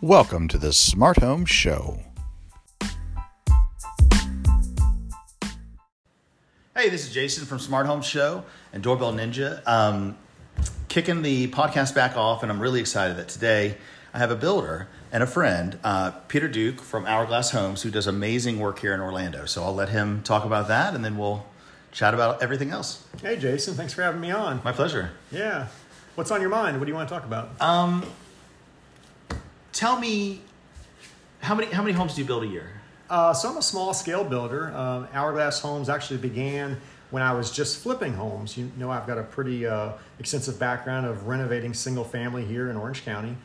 Welcome to the Smart Home Show. Hey, this is Jason from Smart Home Show and Doorbell Ninja. Um, kicking the podcast back off, and I'm really excited that today I have a builder and a friend, uh, Peter Duke from Hourglass Homes, who does amazing work here in Orlando. So I'll let him talk about that, and then we'll chat about everything else. Hey, Jason, thanks for having me on. My pleasure. Yeah. What's on your mind? What do you want to talk about? Um, tell me how many how many homes do you build a year? Uh, so I'm a small scale builder. Um, Hourglass Homes actually began when I was just flipping homes. You know, I've got a pretty uh, extensive background of renovating single family here in Orange County,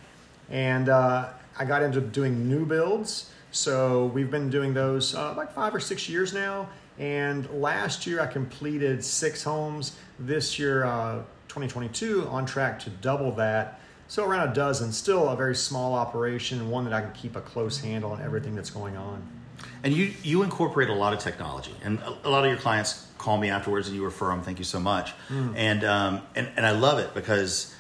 and uh, I got into doing new builds. So we've been doing those uh, like five or six years now. And last year I completed six homes. This year, uh, 2022, on track to double that. So around a dozen. Still a very small operation, one that I can keep a close handle on everything that's going on. And you you incorporate a lot of technology, and a, a lot of your clients call me afterwards, and you refer them. Thank you so much. Mm. And um, and and I love it because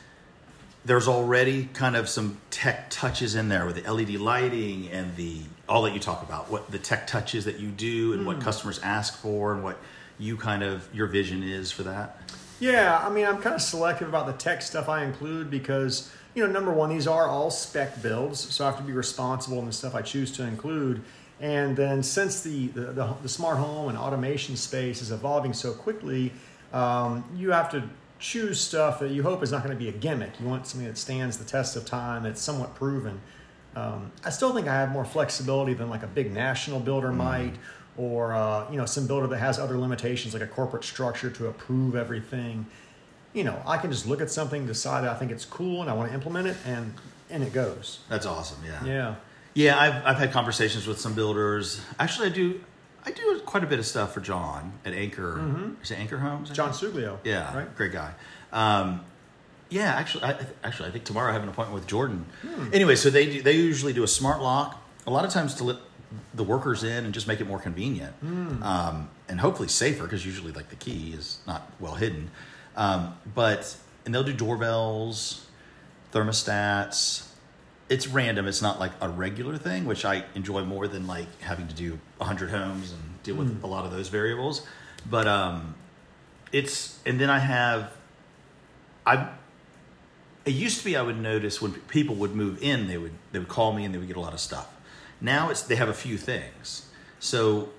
there's already kind of some tech touches in there with the LED lighting and the all that you talk about, what the tech touches that you do and mm. what customers ask for and what you kind of your vision is for that. Yeah, I mean, I'm kind of selective about the tech stuff I include because you know, number one, these are all spec builds, so I have to be responsible in the stuff I choose to include. And then since the, the, the, the smart home and automation space is evolving so quickly, um, you have to choose stuff that you hope is not going to be a gimmick. You want something that stands the test of time, that's somewhat proven. Um, I still think I have more flexibility than like a big national builder mm. might, or uh, you know some builder that has other limitations like a corporate structure to approve everything. You know, I can just look at something, decide that I think it's cool, and I want to implement it, and and it goes. That's awesome. Yeah. Yeah. Yeah, I've I've had conversations with some builders. Actually, I do I do quite a bit of stuff for John at Anchor. Mm-hmm. Is it Anchor Homes? John Suglio. Yeah, right. Great guy. Um, yeah, actually, I, actually, I think tomorrow I have an appointment with Jordan. Hmm. Anyway, so they do, they usually do a smart lock. A lot of times to the workers in and just make it more convenient, hmm. um, and hopefully safer because usually like the key is not well hidden. Um, but and they'll do doorbells, thermostats, it's random. It's not like a regular thing, which I enjoy more than like having to do hundred homes and deal with mm. a lot of those variables. But um, it's and then I have I. It used to be I would notice when people would move in, they would they would call me and they would get a lot of stuff. Now it's they have a few things. So,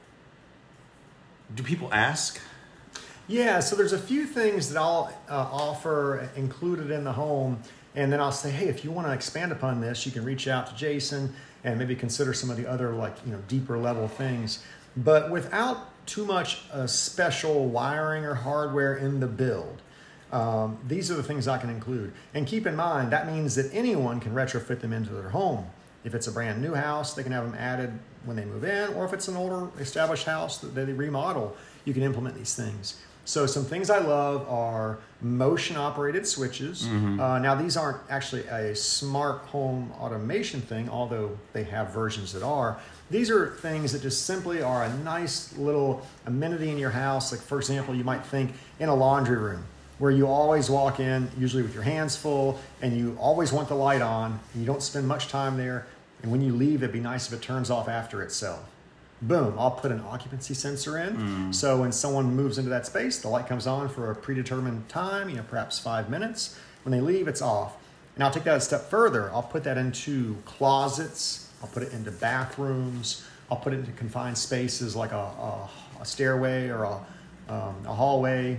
do people ask? Yeah, so there's a few things that I'll uh, offer included in the home and then I'll say, hey, if you want to expand upon this, you can reach out to Jason and maybe consider some of the other like you know deeper level things, but without too much uh, special wiring or hardware in the build. Um, these are the things I can include. And keep in mind, that means that anyone can retrofit them into their home. If it's a brand new house, they can have them added when they move in, or if it's an older established house that they remodel, you can implement these things. So some things I love are motion operated switches. Mm-hmm. Uh, now these aren't actually a smart home automation thing, although they have versions that are. These are things that just simply are a nice little amenity in your house. Like for example, you might think in a laundry room where you always walk in, usually with your hands full, and you always want the light on, and you don't spend much time there. And when you leave, it'd be nice if it turns off after itself boom, I'll put an occupancy sensor in. Mm. So when someone moves into that space, the light comes on for a predetermined time, you know, perhaps five minutes. When they leave, it's off. And I'll take that a step further. I'll put that into closets. I'll put it into bathrooms. I'll put it into confined spaces like a, a, a stairway or a, um, a hallway.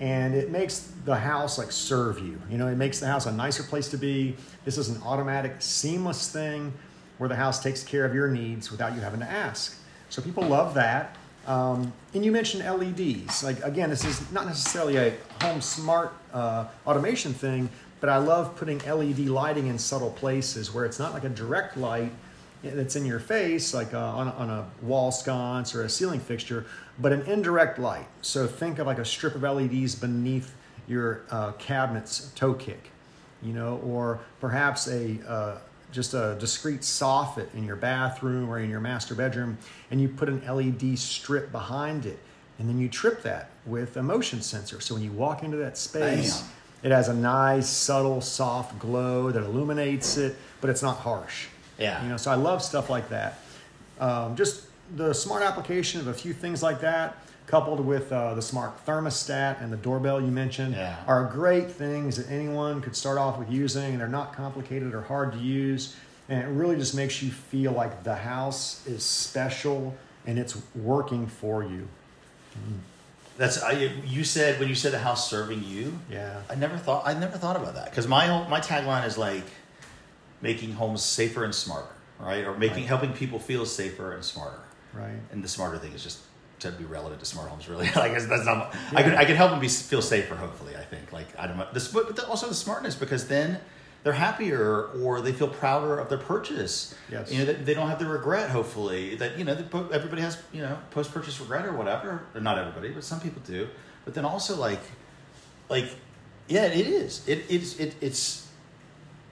And it makes the house like serve you. You know, it makes the house a nicer place to be. This is an automatic, seamless thing where the house takes care of your needs without you having to ask. So people love that. Um, and you mentioned LEDs. Like again, this is not necessarily a home smart uh, automation thing, but I love putting LED lighting in subtle places where it's not like a direct light that's in your face, like uh, on, a, on a wall sconce or a ceiling fixture, but an indirect light. So think of like a strip of LEDs beneath your uh, cabinet's toe kick, you know, or perhaps a uh, just a discrete soffit in your bathroom or in your master bedroom, and you put an LED strip behind it, and then you trip that with a motion sensor. So when you walk into that space, It has a nice, subtle, soft glow that illuminates it, but it's not harsh. Yeah. You know, so I love stuff like that. Um, just the smart application of a few things like that, coupled with uh, the smart thermostat and the doorbell you mentioned, Yeah. are great things that anyone could start off with using. And they're not complicated or hard to use, and it really just makes you feel like the house is special and it's working for you. That's I, you said when you said the house serving you. Yeah. I never thought I never thought about that because my my tagline is like making homes safer and smarter, right? Or making Right. helping people feel safer and smarter. Right. And the smarter thing is just to be relevant to smart homes, really. like that's not. I can I can help them be feel safer. Hopefully, I think. Like I don't know this, but but also the smartness because then they're happier or they feel prouder of their purchase. Yes. You know, they, they don't have the regret. Hopefully, that you know, everybody has you know post purchase regret or whatever. Or not everybody, but some people do. But then also like, like, yeah, it is. It it's it, it's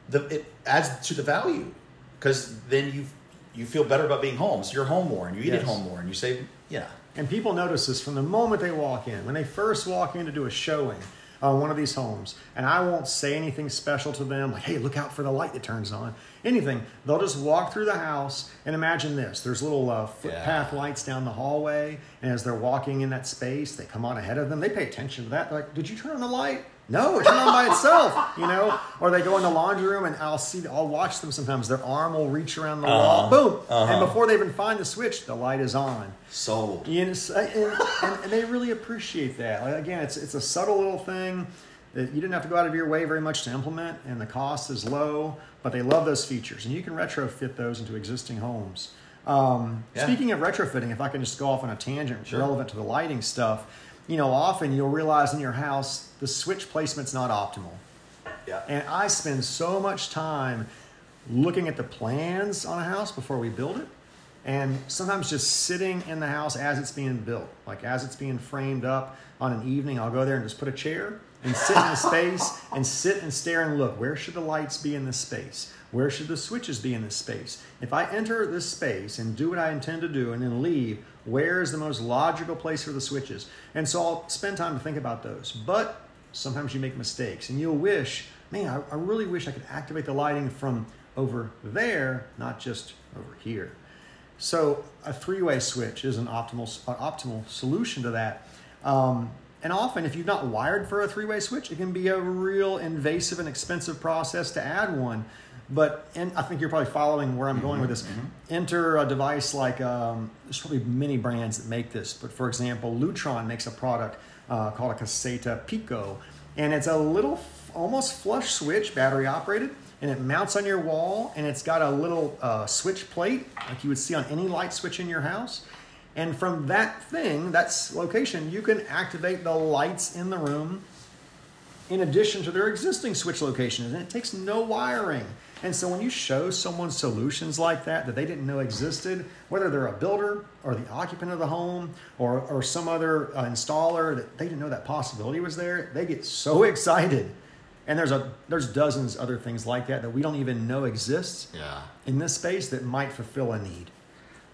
the it adds to the value because then you you feel better about being home. So you're home more and you eat at home more and you say, yeah. And people notice this from the moment they walk in. When they first walk in to do a showing on one of these homes, and I won't say anything special to them, like, hey, look out for the light that turns on, anything. They'll just walk through the house and imagine this there's little uh, footpath lights down the hallway, and as they're walking in that space, they come on ahead of them. They pay attention to that. They're like, did you turn on the light? No, it turned on by itself, you know. Or they go in the laundry room, and I'll see, I'll watch them sometimes. Their arm will reach around the wall, boom, and before they even find the switch, the light is on. Sold. You know, and, and, and they really appreciate that. Like, again, it's it's a subtle little thing that you didn't have to go out of your way very much to implement, and the cost is low. But they love those features, and you can retrofit those into existing homes. Um, Yeah. Speaking of retrofitting, if I can just go off on a tangent Sure. relevant to the lighting stuff, you know, often you'll realize in your house the switch placement's not optimal. Yeah. And I spend so much time looking at the plans on a house before we build it. And sometimes just sitting in the house as it's being built, like as it's being framed up on an evening, I'll go there and just put a chair and sit in the space and sit and stare and look. Where should the lights be in this space? Where should the switches be in this space? If I enter this space and do what I intend to do and then leave, where is the most logical place for the switches? And so I'll spend time to think about those. But sometimes you make mistakes and you'll wish, man, I, I really wish I could activate the lighting from over there, not just over here. So a three-way switch is an optimal optimal solution to that. Um, and often, if you've not wired for a three-way switch, it can be a real invasive and expensive process to add one. But and I think you're probably following where I'm going with this. Enter a device like um, there's probably many brands that make this, but for example, Lutron makes a product uh, called a Caseta Pico, and it's a little almost flush switch, battery operated, and it mounts on your wall, and it's got a little uh, switch plate like you would see on any light switch in your house. And from that thing, that's location, you can activate the lights in the room in addition to their existing switch locations, and it takes no wiring. And so when you show someone solutions like that that they didn't know existed, whether they're a builder or the occupant of the home or, or some other uh, installer that they didn't know that possibility was there, they get so excited. And there's a there's dozens other things like that that we don't even know exists Yeah. in this space that might fulfill a need.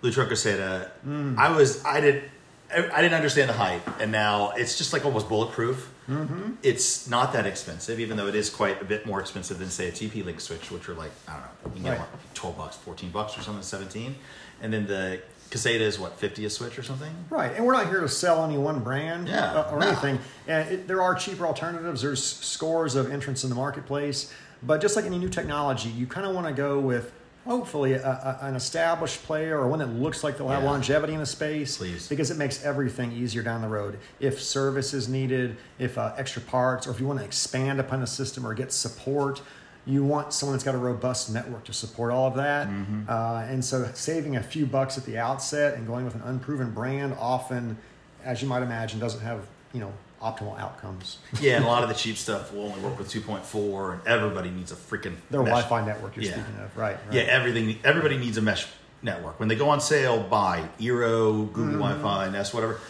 Lutron Caseta. Mm. I was I did I didn't understand the hype, and now it's just like almost bulletproof. Mm-hmm. It's not that expensive, even though it is quite a bit more expensive than say a TP Link switch, which are like I don't know, you can get Right. one- twelve bucks, fourteen bucks, or something, seventeen, and then the Caseta is what fifty a switch or something. Right, and we're not here to sell any one brand Yeah, uh, or no. anything. And it, there are cheaper alternatives. There's scores of entrants in the marketplace, but just like any new technology, you kind of want to go with hopefully a, a, an established player or one that looks like they'll have longevity in the space. Please. because it makes everything easier down the road. If service is needed, if uh, extra parts, or if you want to expand upon a system or get support. You want someone that's got a robust network to support all of that. Mm-hmm. Uh, and so saving a few bucks at the outset and going with an unproven brand often, as you might imagine, doesn't have, you know, optimal outcomes. Yeah, and a lot of the cheap stuff will only work with two point four, and everybody needs a freaking Their mesh. Wi-Fi network you're Yeah. speaking of, right? right. Yeah, everything. Everybody needs a mesh network. When they go on sale, buy Eero, Google Mm-hmm. Wi-Fi, Nest, whatever.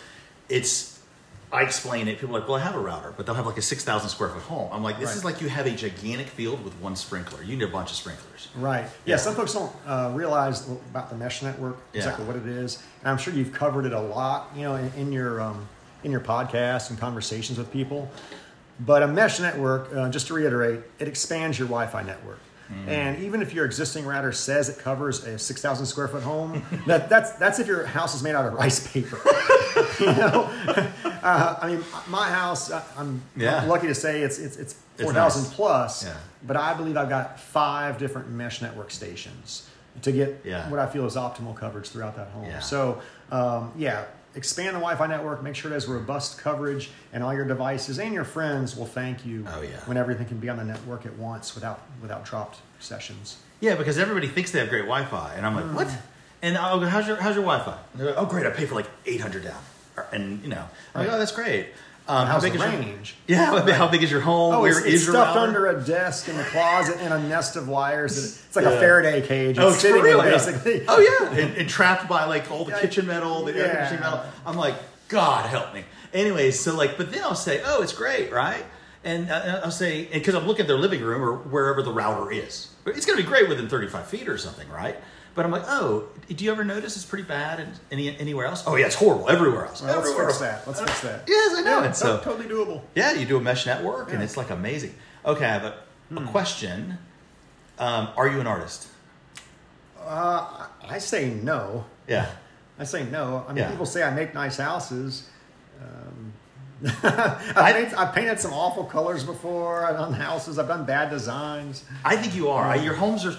It's. I explain it. People are like, well, I have a router, but they'll have like a six thousand square foot home. I'm like, this Right. is like you have a gigantic field with one sprinkler. You need a bunch of sprinklers. Right. Yeah, Yeah. some folks don't uh, realize about the mesh network, exactly Yeah. what it is. And I'm sure you've covered it a lot, you know, in, in your um, in your podcast and conversations with people. But a mesh network, uh, just to reiterate, it expands your Wi-Fi network. Mm. And even if your existing router says it covers a 6,000 square foot home, that, that's, that's if your house is made out of rice paper. you know? Uh, I mean, my house, I- I'm Yeah. lucky to say it's, it's, it's It's 4,000 nice. plus, Yeah. but I believe I've got five different mesh network stations to get Yeah. what I feel is optimal coverage throughout that home. So, um, yeah, expand the Wi Fi network, make sure it has robust coverage, and all your devices and your friends will thank you Oh, yeah. when everything can be on the network at once without, without dropped sessions. Yeah, because everybody thinks they have great Wi-Fi, and I'm like, mm. what? And I'll go, how's your how's your Wi-Fi? Like, oh, great, I pay for like 800 down, and you know, I'm like, oh, that's great. Um, How's the is your- range? yeah, how, how big is your home? Oh, Where it's, is it's your stuffed router? under a desk in the closet in a nest of wires. That it's like Yeah. a Faraday cage. It's Oh, it's sitting for real, there yeah. basically. Oh yeah, and, and trapped by like all the Yeah. kitchen metal, the air Yeah. conditioning metal. I'm like, God help me. Anyways, so like, but then I'll say, oh, it's great, right? And uh, I'll say, because I'm looking at their living room or wherever the router is. It's going to be great within 35 feet or something, right? But I'm like, oh, do you ever notice it's pretty bad in any, anywhere else? Oh yeah, it's horrible everywhere else. Well, let's everywhere fix else. that. Let's fix that. Yes, I know. Yeah, and so, totally doable. yeah, you do a mesh network, and it's like amazing. Okay, I have a, a question. Um, are you an artist? Uh, I say no. Yeah. I say no. I mean, Yeah. people say I make nice houses. Um, I've, painted, I've painted some awful colors before. I've done houses. I've done bad designs. I think you are. I, your homes are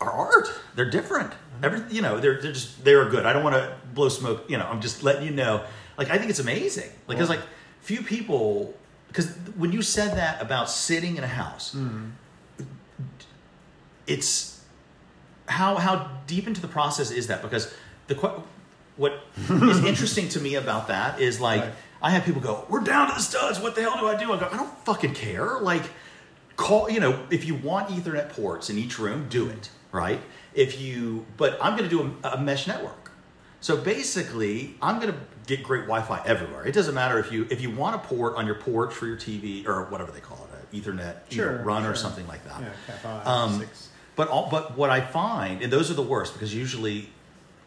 are art. They're different. Mm-hmm. Every you know, they're they're just they're good. I don't want to blow smoke. You know, I'm just letting you know. Like I think it's amazing. Like there's like few people because when you said that about sitting in a house, mm-hmm. it's how how deep into the process is that? Because the what is interesting to me about that is like Right. I have people go, "We're down to the studs. What the hell do I do?" I go, "I don't fucking care." Like call you know if you want ethernet ports in each room do it right if you but i'm going to do a, a mesh network so basically i'm going to get great wi-fi everywhere it doesn't matter if you if you want a port on your porch for your tv or whatever they call it an ethernet Sure, run or something like that Yeah, five, um, six. but all, but what I find, and those are the worst because usually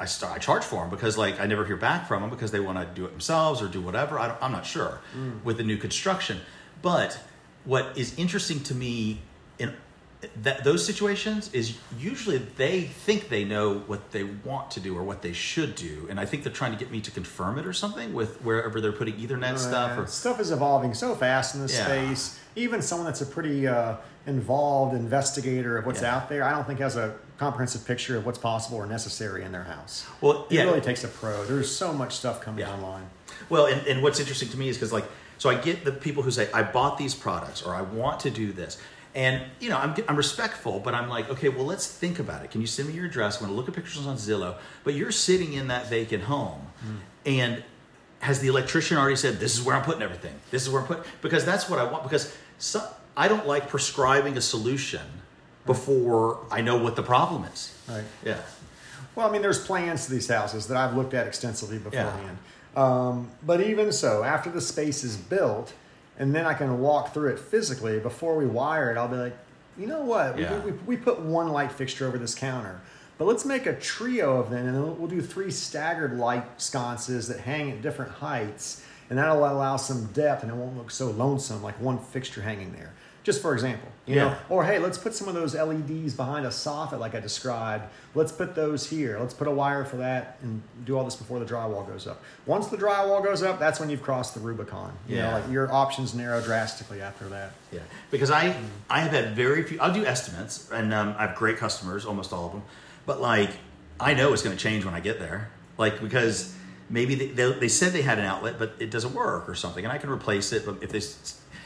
I start, I charge for them because like I never hear back from them because they want to do it themselves or do whatever. I I'm not sure Mm. with the new construction. But what is interesting to me in that those situations is usually they think they know what they want to do or what they should do, and I think they're trying to get me to confirm it or something with wherever they're putting Ethernet stuff. Uh, Or, stuff is evolving so fast in this Yeah. space. Even someone that's a pretty uh, involved investigator of what's Yeah. out there, I don't think has a comprehensive picture of what's possible or necessary in their house. well, It yeah, really takes a pro. There's so much stuff coming online. Well, and, and what's interesting to me is because like, so I get the people who say, I bought these products or I want to do this. And, you know, I'm, I'm respectful, but I'm like, okay, well, let's think about it. Can you send me your address? I'm to look at pictures on Zillow. But you're sitting in that vacant home. And has the electrician already said, this is where I'm putting everything? This is where I'm putting, because that's what I want. Because so, I don't like prescribing a solution before I know what the problem is. Right. Yeah. Well, I mean, there's plans to these houses that I've looked at extensively beforehand. Um, but even so, after the space is built, and then I can walk through it physically before we wire it, I'll be like, you know what? We- Yeah. We, we, put one light fixture over this counter, but let's make a trio of them, and then we'll do three staggered light sconces that hang at different heights, and that'll allow some depth, and it won't look so lonesome like one fixture hanging there. Just for example, you know, or hey, let's put some of those LEDs behind a soffit like I described. Let's put those here. Let's put a wire for that and do all this before the drywall goes up. Once the drywall goes up, that's when you've crossed the Rubicon. You Yeah. know, like your options narrow drastically after that. Yeah, because I I have had very few. I'll do estimates, and um, I have great customers, almost all of them. But like, I know it's going to change when I get there. Like because maybe they, they, they said they had an outlet, but it doesn't work or something, and I can replace it. But if they,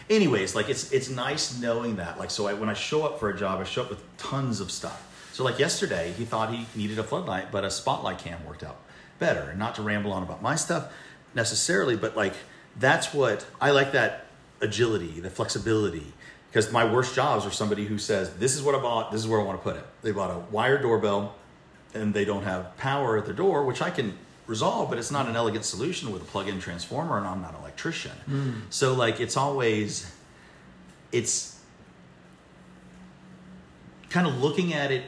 anyways, like it's it's nice knowing that. Like so, I, when I show up for a job, I show up with tons of stuff. So like yesterday, he thought he needed a floodlight, but a spotlight cam worked out better. And not to ramble on about my stuff necessarily, but like that's what I like that agility, the flexibility. Because my worst jobs are somebody who says, "This is what I bought. This is where I want to put it." They bought a wire doorbell, and they don't have power at their door, which I can resolve, but it's not an elegant solution with a plug-in transformer, and I'm not an electrician. Mm. So like, it's always, it's kind of looking at it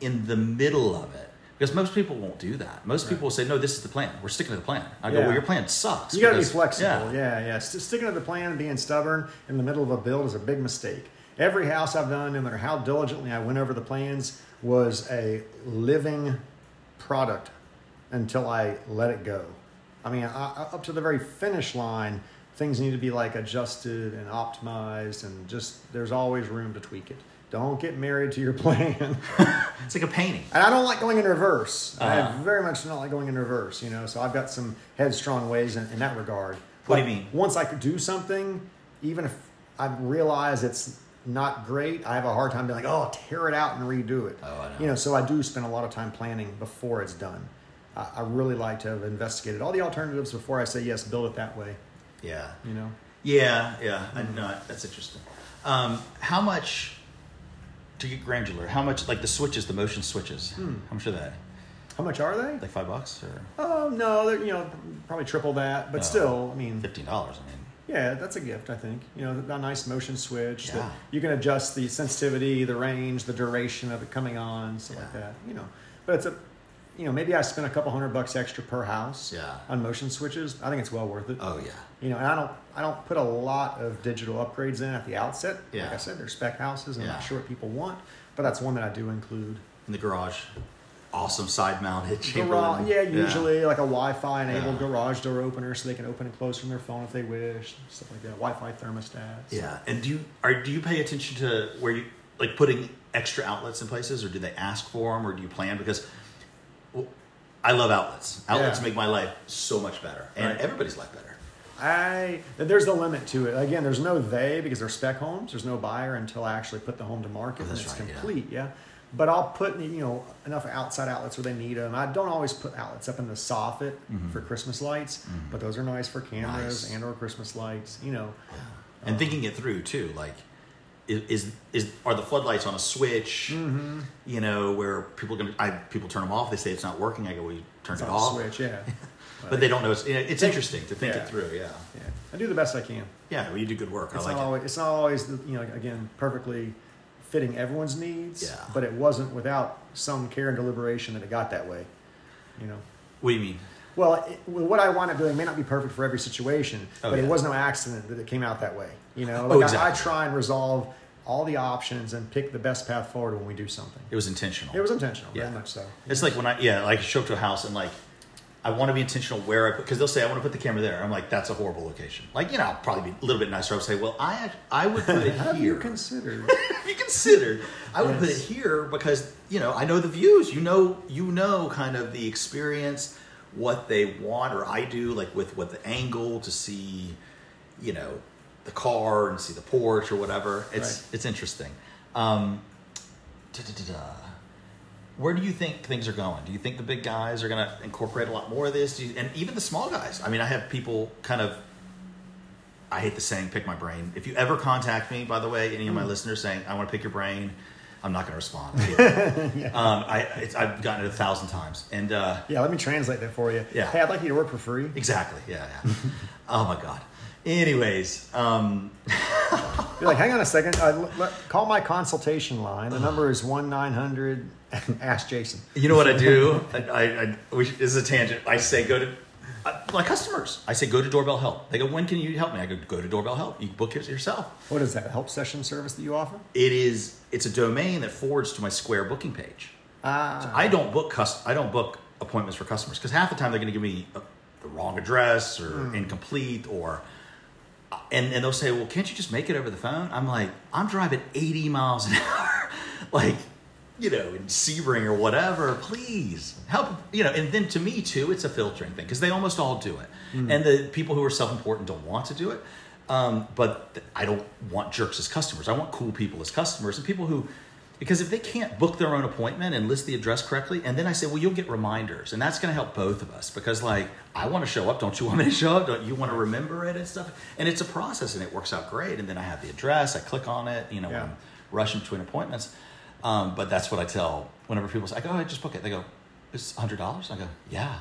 in the middle of it Because most people won't do that. Most Right. people will say, "No, this is the plan. We're sticking to the plan." I go, Yeah. "Well, your plan sucks." You got to be flexible. Yeah, yeah. St- sticking to the plan and being stubborn in the middle of a build is a big mistake. Every house I've done, no matter how diligently I went over the plans, was a living product until I let it go. I mean, I, I- up to the very finish line, things need to be like adjusted and optimized, and just there's always room to tweak it. Don't get married to your plan. It's like a painting. And I don't like going in reverse. I Uh-huh. very much do not like going in reverse, you know. So I've got some headstrong ways in, in that regard. What do you mean? Once I could do something, even if I realize it's not great, I have a hard time being like, oh, tear it out and redo it. Oh, I know. You know, so I do spend a lot of time planning before it's done. I, I really like to have investigated all the alternatives before I say yes, build it that way. Yeah. You know. Yeah, yeah. I know that's interesting. Um, how much to get granular? How much like the switches, the motion switches? Hmm. How much are they? How much are they? Like five bucks or Oh no, they're, you know, probably triple that, but Oh. still, I mean, fifteen dollars? I mean, Yeah, that's a gift, I think. You know, a nice motion switch Yeah. that you can adjust the sensitivity, the range, the duration of it coming on, stuff like that. You know, but it's a, you know, maybe I spend a couple hundred bucks extra per house Yeah. on motion switches. I think it's well worth it. oh yeah, You know, and I don't, I don't put a lot of digital upgrades in at the outset. Yeah. Like I said, they're spec houses, I'm Yeah. not sure what people want, but that's one that I do include. in the garage, awesome side mounted Garage, yeah, usually like a Wi-Fi enabled Yeah. garage door opener, so they can open and close from their phone if they wish, stuff like that. Wi-Fi thermostats. Yeah, and do you are do you pay attention to where you like putting extra outlets in places, or do they ask for them, or do you plan? Because I love outlets. Outlets Yeah. make my life so much better, and Right. everybody's life better. I there's the limit to it. Again, there's no they because they're spec homes. There's no buyer until I actually put the home to market Oh, and it's right, complete. Yeah. But I'll put you know enough outside outlets where they need them. I don't always put outlets up in the soffit for Christmas lights, but those are nice for cameras Mm-hmm. Nice. and or Christmas lights. You know, and thinking it through too like is is, are the floodlights on a switch Mm-hmm. you know where people gonna I, people turn them off they say it's not working i go well you turned it off switch. Yeah. but they don't know it's, it's interesting to think Yeah. it through yeah Yeah. I do the best I can. yeah well, you do good work It's i like not it always. It's not always the, you know again perfectly fitting everyone's needs. Yeah. But it wasn't without some care and deliberation that it got that way. You know. what do you mean Well, it, what I wind up doing may not be perfect for every situation, Oh, but yeah. it was no accident that it came out that way. You know, Oh, like I, I try and resolve all the options and pick the best path forward when we do something. it was intentional It was intentional, Yeah. very much so. It's like when I yeah, like show up to a house and like I want to be intentional where I put because they'll say I want to put the camera there. I'm like that's a horrible location. Like you know, I'll probably be a little bit nicer. I would say, well, I I would put it Have here. you considered? Have you considered? I would put it here because you know I know the views. You know you know kind of the experience, what they want, or I do like with with the angle to see, you know, the car and see the porch or whatever. It's Right. it's interesting. Um. Where do you think things are going? Do you think the big guys are going to incorporate a lot more of this? Do you, and even the small guys. I mean, I have people kind of. I hate the saying "pick my brain." If you ever contact me, by the way, any of my listeners saying I want to pick your brain, I'm not going to respond. um, I, it's, I've gotten it a thousand times, and uh, yeah, let me translate that for you. Yeah. Hey, I'd like you to work for free. exactly, yeah, yeah. oh my god. Anyways, um, You're like, hang on a second. Uh, l- let- call my consultation line. The number is one nine hundred. Ask Jason. You know what I do? I, I, I this is a tangent. I say go to uh, my customers. I say go to Doorbell Help. They go, when can you help me? I go, go to Doorbell Help. You can book it yourself. What is that? A help session service that you offer? It is. It's a domain that forwards to my Square booking page. Ah, I don't book cus- I don't book appointments for customers because half the time they're going to give me uh, the wrong address or incomplete or. And, and they'll say, well, can't you just make it over the phone? I'm like, I'm driving 80 miles an hour, like, you know, in Sebring or whatever. Please help, you know. And then to me too, it's a filtering thing because they almost all do it, and the people who are self-important don't want to do it. Um, but I don't want jerks as customers. I want cool people as customers and people who, because if they can't book their own appointment and list the address correctly, and then I say, well, you'll get reminders, and that's going to help both of us because, like, I want to show up. Don't you want me to show up? Don't you want to remember it and stuff? And it's a process, and it works out great. And then I have the address. I click on it. You know, Yeah. I'm rushing between appointments. Um, but that's what I tell whenever people say, I go, oh, just book it. They go, it's hundred dollars. I go, yeah.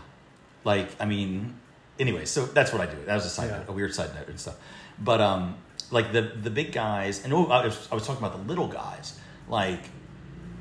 Like, I mean, anyway, so that's what I do. That was a side Yeah. note, a weird side note and stuff. But um, like the the big guys, and oh, I was, I was talking about the little guys, like,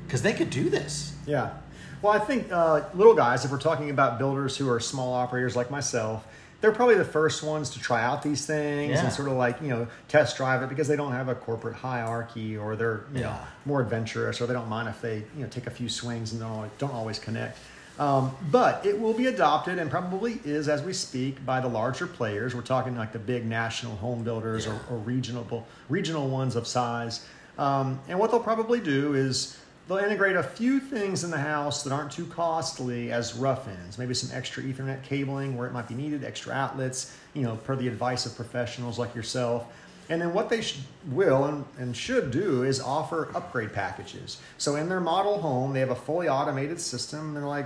because they could do this. Yeah. Well, I think uh, little guys, if we're talking about builders who are small operators like myself, they're probably the first ones to try out these things Yeah. and sort of like you know test drive it because they don't have a corporate hierarchy or they're you know more adventurous or they don't mind if they you know take a few swings and don't always, don't always connect. Um, but it will be adopted and probably is as we speak by the larger players. We're talking like the big national home builders Yeah. or, or regional regional ones of size. Um, and what they'll probably do is they'll integrate a few things in the house that aren't too costly as rough ends. Maybe some extra Ethernet cabling where it might be needed, extra outlets, you know, per the advice of professionals like yourself. And then what they will and, and should do is offer upgrade packages. So in their model home, they have a fully automated system. They're like,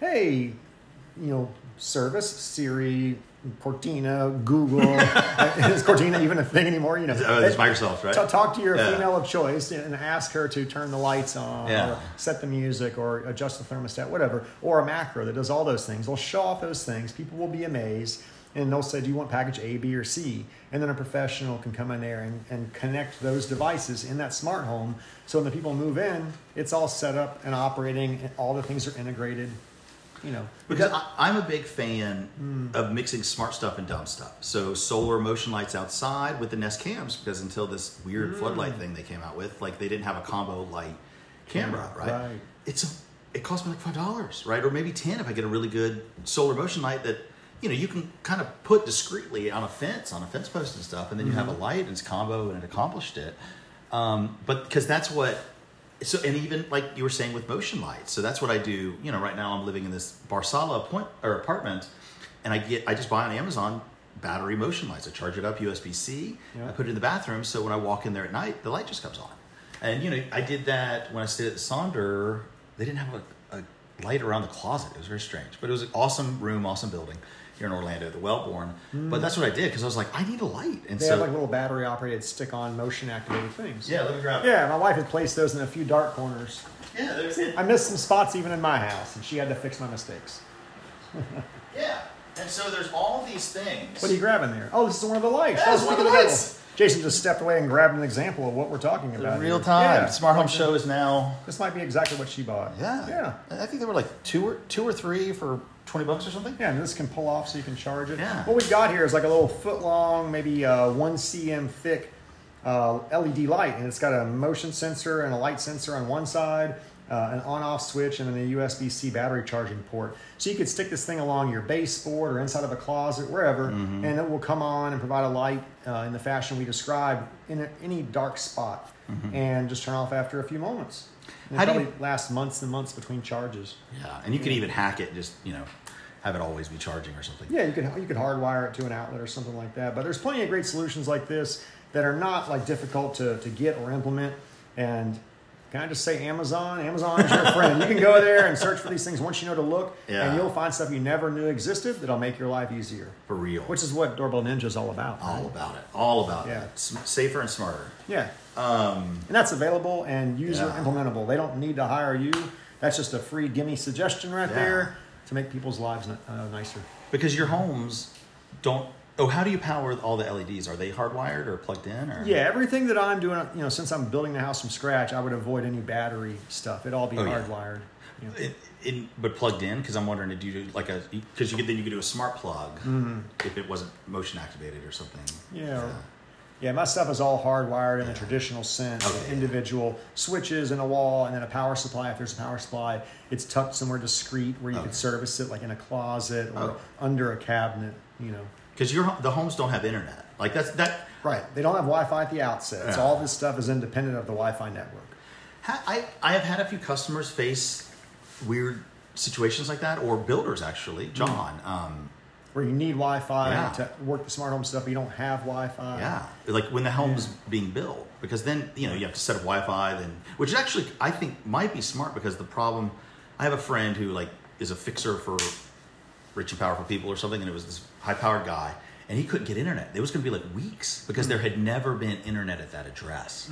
hey, you know, service, Siri, Cortana, Google. is Cortana even a thing anymore? You know, Oh, it's Microsoft, right? Ta- talk to your Yeah. female of choice and ask her to turn the lights on, Yeah. or set the music, or adjust the thermostat, whatever, or a macro that does all those things. They'll show off those things. People will be amazed, and they'll say, "Do you want package A, B, or C?" And then a professional can come in there and, and connect those devices in that smart home. So when the people move in, it's all set up and operating, and all the things are integrated. You know, Because I, I'm a big fan hmm. of mixing smart stuff and dumb stuff. So solar motion lights outside with the Nest cams, because until this weird hmm. floodlight thing they came out with, like they didn't have a combo light camera, right? Right. It's a, it cost me like five dollars, right, or maybe ten if I get a really good solar motion light that you know you can kind of put discreetly on a fence, on a fence post and stuff, and then you have hmm. a light and it's combo and it accomplished it. Um, but because that's what so and even like you were saying with motion lights so that's what i do you know right now i'm living in this barsala point or apartment and i get i just buy on amazon battery motion lights. I charge it up usb-c Yeah. i put it in the bathroom so when i walk in there at night the light just comes on. And you know i did that when i stayed at the sonder they didn't have a, a light around the closet. It was very strange but it was an awesome room awesome building here in orlando the wellborn hmm. but that's what i did because i was like i need a light and they so have like little battery operated stick on motion activated things. yeah let me grab it Yeah, my wife had placed those in a few dark corners. yeah there's it I missed some spots even in my house, and she had to fix my mistakes. Yeah. And so there's all these things. What are you grabbing there? Oh, this is one of the lights. Yeah, oh, it's one of the lights. Jason just stepped away and grabbed an example of what we're talking about. In real here. time. Yeah. Smart Home Show is now. This might be exactly what she bought. Yeah. Yeah. I think they were like two or two or three for twenty bucks or something. Yeah, and this can pull off so you can charge it. Yeah. What we've got here is like a little foot long, maybe uh, one cm thick uh, LED light, and it's got a motion sensor and a light sensor on one side, uh, an on-off switch, and then a USB-C battery charging port. So you could stick this thing along your baseboard or inside of a closet, wherever, Mm-hmm. and it will come on and provide a light uh, in the fashion we described in a, any dark spot, and just turn off after a few moments. Mm-hmm. How it do probably you- lasts months and months between charges. Yeah. And you can even hack it and just, you know, have it always be charging or something. Yeah, you could you could hardwire it to an outlet or something like that. But there's plenty of great solutions like this that are not like difficult to, to get or implement. And can I just say Amazon? Amazon is your friend. You can go there and search for these things once you know to look, Yeah. and you'll find stuff you never knew existed that'll make your life easier. For real. Which is what Doorbell Ninja is all about. right? all about it. All about Yeah. it. S- safer and smarter. Yeah, Um, and that's available and user Yeah. implementable. They don't need to hire you. That's just a free gimme suggestion right Yeah. there to make people's lives uh, nicer. because your homes don't. Oh, how do you power all the LEDs? Are they hardwired or plugged in? Or Yeah, everything that I'm doing, you know, since I'm building the house from scratch, I would avoid any battery stuff. It'd all be Oh, yeah. hardwired. you know. It, it, but plugged in because I'm wondering, do you do like a because you could then you could do a smart plug if it wasn't motion activated or something. Mm-hmm. Yeah. Yeah, my stuff is all hardwired in the traditional sense. Okay, with yeah. individual switches in a wall, and then a power supply. If there's a power supply, it's tucked somewhere discreet where you Okay. could service it, like in a closet or Oh. under a cabinet. You know. Because your the homes don't have internet. Like that's that. Right. They don't have Wi-Fi at the outset. So all this stuff is independent of the Wi-Fi network. I I have had a few customers face weird situations like that, or builders actually. John, um, Where you need Wi-Fi Yeah. to work the smart home stuff, but you don't have Wi-fi. yeah, like when the home's being built, because then you know you have to set up Wi-Fi, then which is actually I think might be smart because the problem. I have a friend who like is a fixer for rich and powerful people or something, and it was this high-powered guy, and he couldn't get internet. It was going to be like weeks because there had never been internet at that address.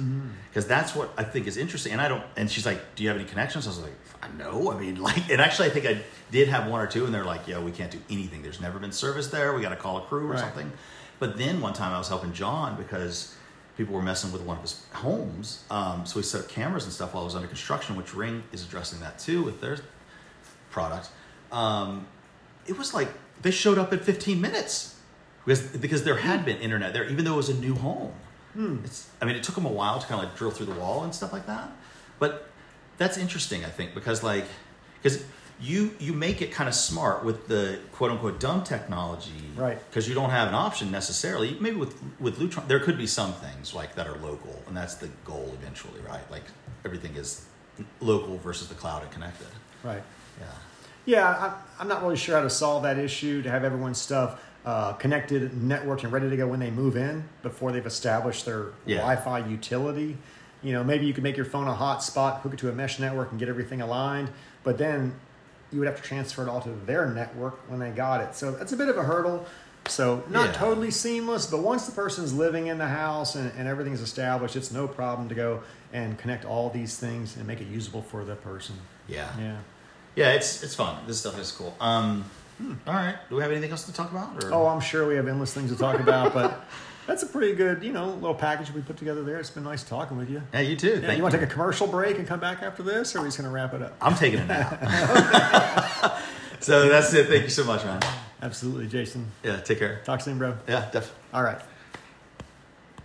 Because that's what I think is interesting. And I don't. And she's like, "Do you have any connections?" I was like, "No." I mean, like, and actually, I think I did have one or two, and they're like, "Yeah, we can't do anything. There's never been service there. We got to call a crew or Right. something." But then one time I was helping John because people were messing with one of his homes. Um, so we set up cameras and stuff while it was under construction, which Ring is addressing that too with their product. Um, it was like they showed up in 15 minutes because because there had been internet there, even though it was a new home. Hmm. It's, I mean, it took them a while to kind of like drill through the wall and stuff like that. But that's interesting, I think, because like because you you make it kind of smart with the quote unquote dumb technology, Right. Because you don't have an option necessarily. Maybe with with Lutron, there could be some things like that are local, and that's the goal eventually, right? Like everything is local versus the cloud and connected. Right. Yeah. Yeah, I, I'm not really sure how to solve that issue to have everyone's stuff uh, connected, networked, and ready to go when they move in before they've established their Yeah. Wi-Fi utility. You know, maybe you could make your phone a hotspot, hook it to a mesh network, and get everything aligned. But then you would have to transfer it all to their network when they got it. So that's a bit of a hurdle. So not Yeah. totally seamless, but once the person's living in the house and, and everything's established, it's no problem to go and connect all these things and make it usable for the person. Yeah. Yeah. Yeah, it's it's fun. This stuff is cool. Um, all right. Do we have anything else to talk about? Or? Oh, I'm sure we have endless things to talk about, but that's a pretty good, you know, little package we put together there. It's been nice talking with you. yeah, you too. Yeah, Thank you want to take a commercial break and come back after this, or are we just going to wrap it up? I'm taking a nap. so that's it. Thank you so much, man. Absolutely, Jason. Yeah, take care. Talk soon, bro. Yeah, definitely. All right.